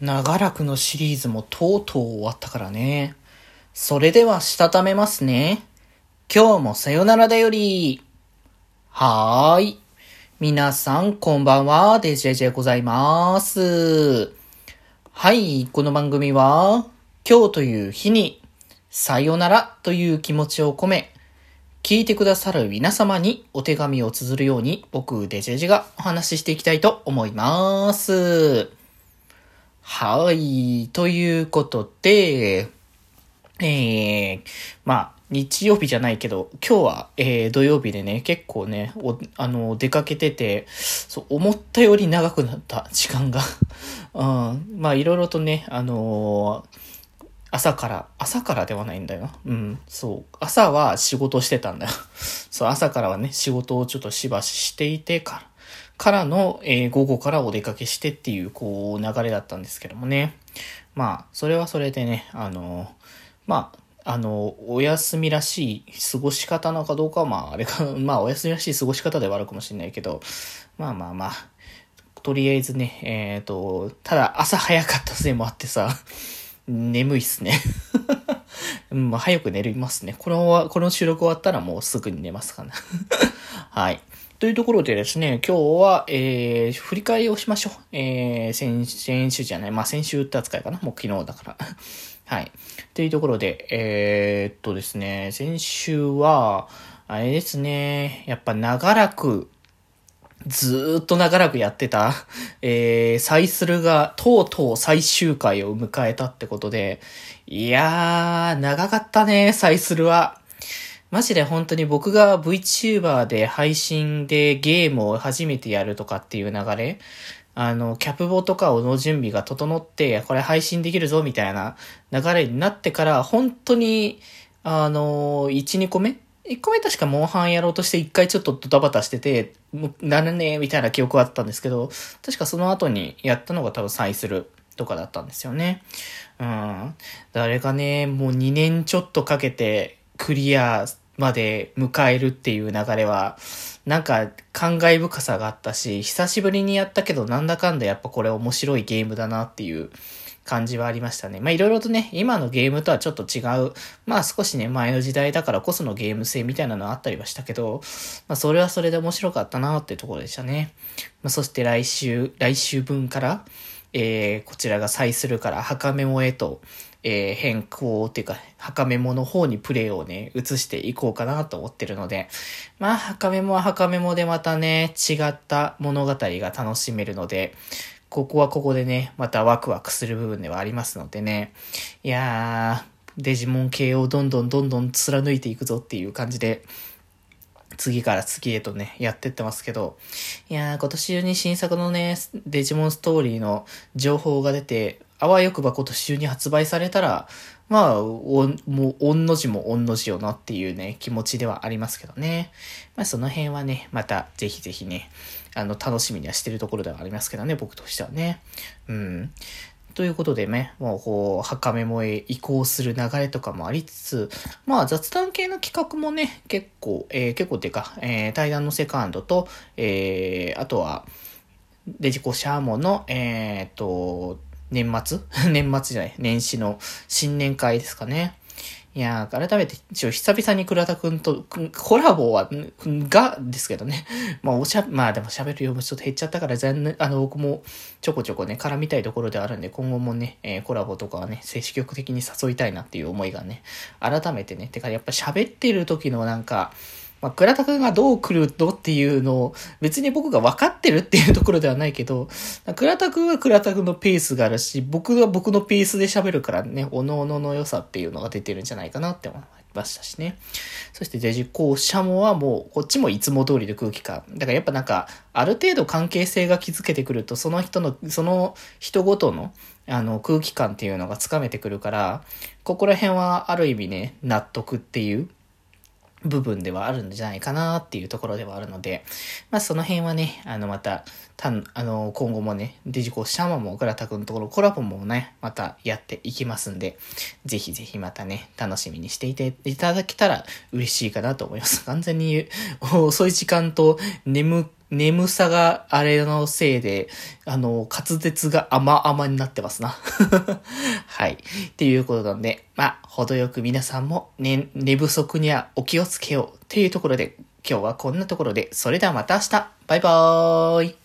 長らくのシリーズもとうとう終わったからね。それではしたためますね。今日もさよならだより。はーい。皆さんこんばんは、デジェジェございます。はい、この番組は、今日という日に、さよならという気持ちを込め、聞いてくださる皆様にお手紙を綴るように、僕、デジェジェがお話ししていきたいと思います。はい。ということで、えー、まあ、日曜日じゃないけど、今日は、えー、土曜日でね、結構ね、お、あの、出かけてて、そう、思ったより長くなった時間が。うん。まあ、いろいろとね、あのー、朝から、朝からではないんだよ。うん、そう。朝は仕事してたんだよ。そう、朝からはね、仕事をちょっとしばししていてから、からの、えー、午後からお出かけしてっていう、こう、流れだったんですけどもね。まあ、それはそれでね、あの、まあ、あの、お休みらしい過ごし方なのかどうかは、まあ、あれか、まあ、お休みらしい過ごし方ではあるかもしれないけど、まあまあまあ、とりあえずね、えっ、ー、と、ただ朝早かったせいもあってさ、眠いっすね。まあ、早く寝れますね。この、この収録終わったらもうすぐに寝ますかな。はい。というところでですね、今日は、えー、振り返りをしましょう。えー、先、先週じゃない、まあ先週って扱いかな。もう昨日だから。はい。というところで、えー、っとですね、先週は、あれですね、やっぱ長らく、ずっと長らくやってた、えー、サイスルがとうとう最終回を迎えたってことで、いやー、長かったね、サイスルは。マジで本当に僕が VTuber で配信でゲームを初めてやるとかっていう流れ、あの、キャプボとかの準備が整って、これ配信できるぞみたいな流れになってから、本当に、あの、1、2個目 ?1 個目確かモンハンやろうとして1回ちょっとドタバタしてて、なるねみたいな記憶があったんですけど、確かその後にやったのが多分サイスルとかだったんですよね。うん。誰がね、もう2年ちょっとかけてクリアまで迎えるっていう流れは、なんか感慨深さがあったし、久しぶりにやったけどなんだかんだやっぱこれ面白いゲームだなっていう感じはありましたね。まあいろいろとね、今のゲームとはちょっと違う、まあ少しね、前の時代だからこそのゲーム性みたいなのあったりはしたけど、まあそれはそれで面白かったなっていうところでしたね。まあそして来週、来週分から、えー、こちらが再するから、墓メモへと、えー、変更っていうか、墓メモの方にプレイをね、移していこうかなと思ってるので、まあ、墓メモは墓メモでまたね、違った物語が楽しめるので、ここはここでね、またワクワクする部分ではありますのでね、いやー、デジモン系をどんどんどんどん貫いていくぞっていう感じで、次から次へとね、やってってますけど、いやー、今年中に新作のね、デジモンストーリーの情報が出て、あわよくば今年中に発売されたら、まあ、お、もう、おんの字もおんの字よなっていうね、気持ちではありますけどね。まあ、その辺はね、また、ぜひぜひね、あの、楽しみにはしてるところではありますけどね、僕としてはね。うん。ということでね、もうこう、墓メモへ移行する流れとかもありつつ、まあ雑談系の企画もね、結構、えー、結構っていうか、えー、対談のセカンドと、えー、あとは、デジコシャーモの、えー、っと、年末？年末じゃない、年始の新年会ですかね。いやー、改めて、一応久々に倉田くんと、コラボは、が、ですけどね。まあ、おしゃ、まあでも喋る量もちょっと減っちゃったから、全然、あの、僕もちょこちょこね、絡みたいところであるんで、今後もね、えー、コラボとかはね、積極的に誘いたいなっていう思いがね、改めてね、てかやっぱ喋ってる時のなんか、まあ、倉田くんがどう来るのっていうのを、別に僕が分かってるっていうところではないけど、倉田くんは倉田くんのペースがあるし、僕は僕のペースで喋るからね、おのおのの良さっていうのが出てるんじゃないかなって思いましたしね。そしてデジコーシャモはもう、こっちもいつも通りの空気感。だからやっぱなんか、ある程度関係性が築けてくると、その人の、その人ごとの、あの、空気感っていうのがつかめてくるから、ここら辺はある意味ね、納得っていう、部分ではあるんじゃないかなっていうところではあるので、まあその辺はね、あのまた、たん、あの、今後もね、デジコシャマもグラタ君のところコラボもね、またやっていきますんで、ぜひぜひまたね、楽しみにしていていただけたら嬉しいかなと思います。完全に遅い時間と眠眠さがあれのせいで、あの、滑舌が甘々になってますな。はい。っていうことなんで、まあ、程よく皆さんも、ね、寝不足にはお気をつけようっていうところで、今日はこんなところで、それではまた明日バイバーイ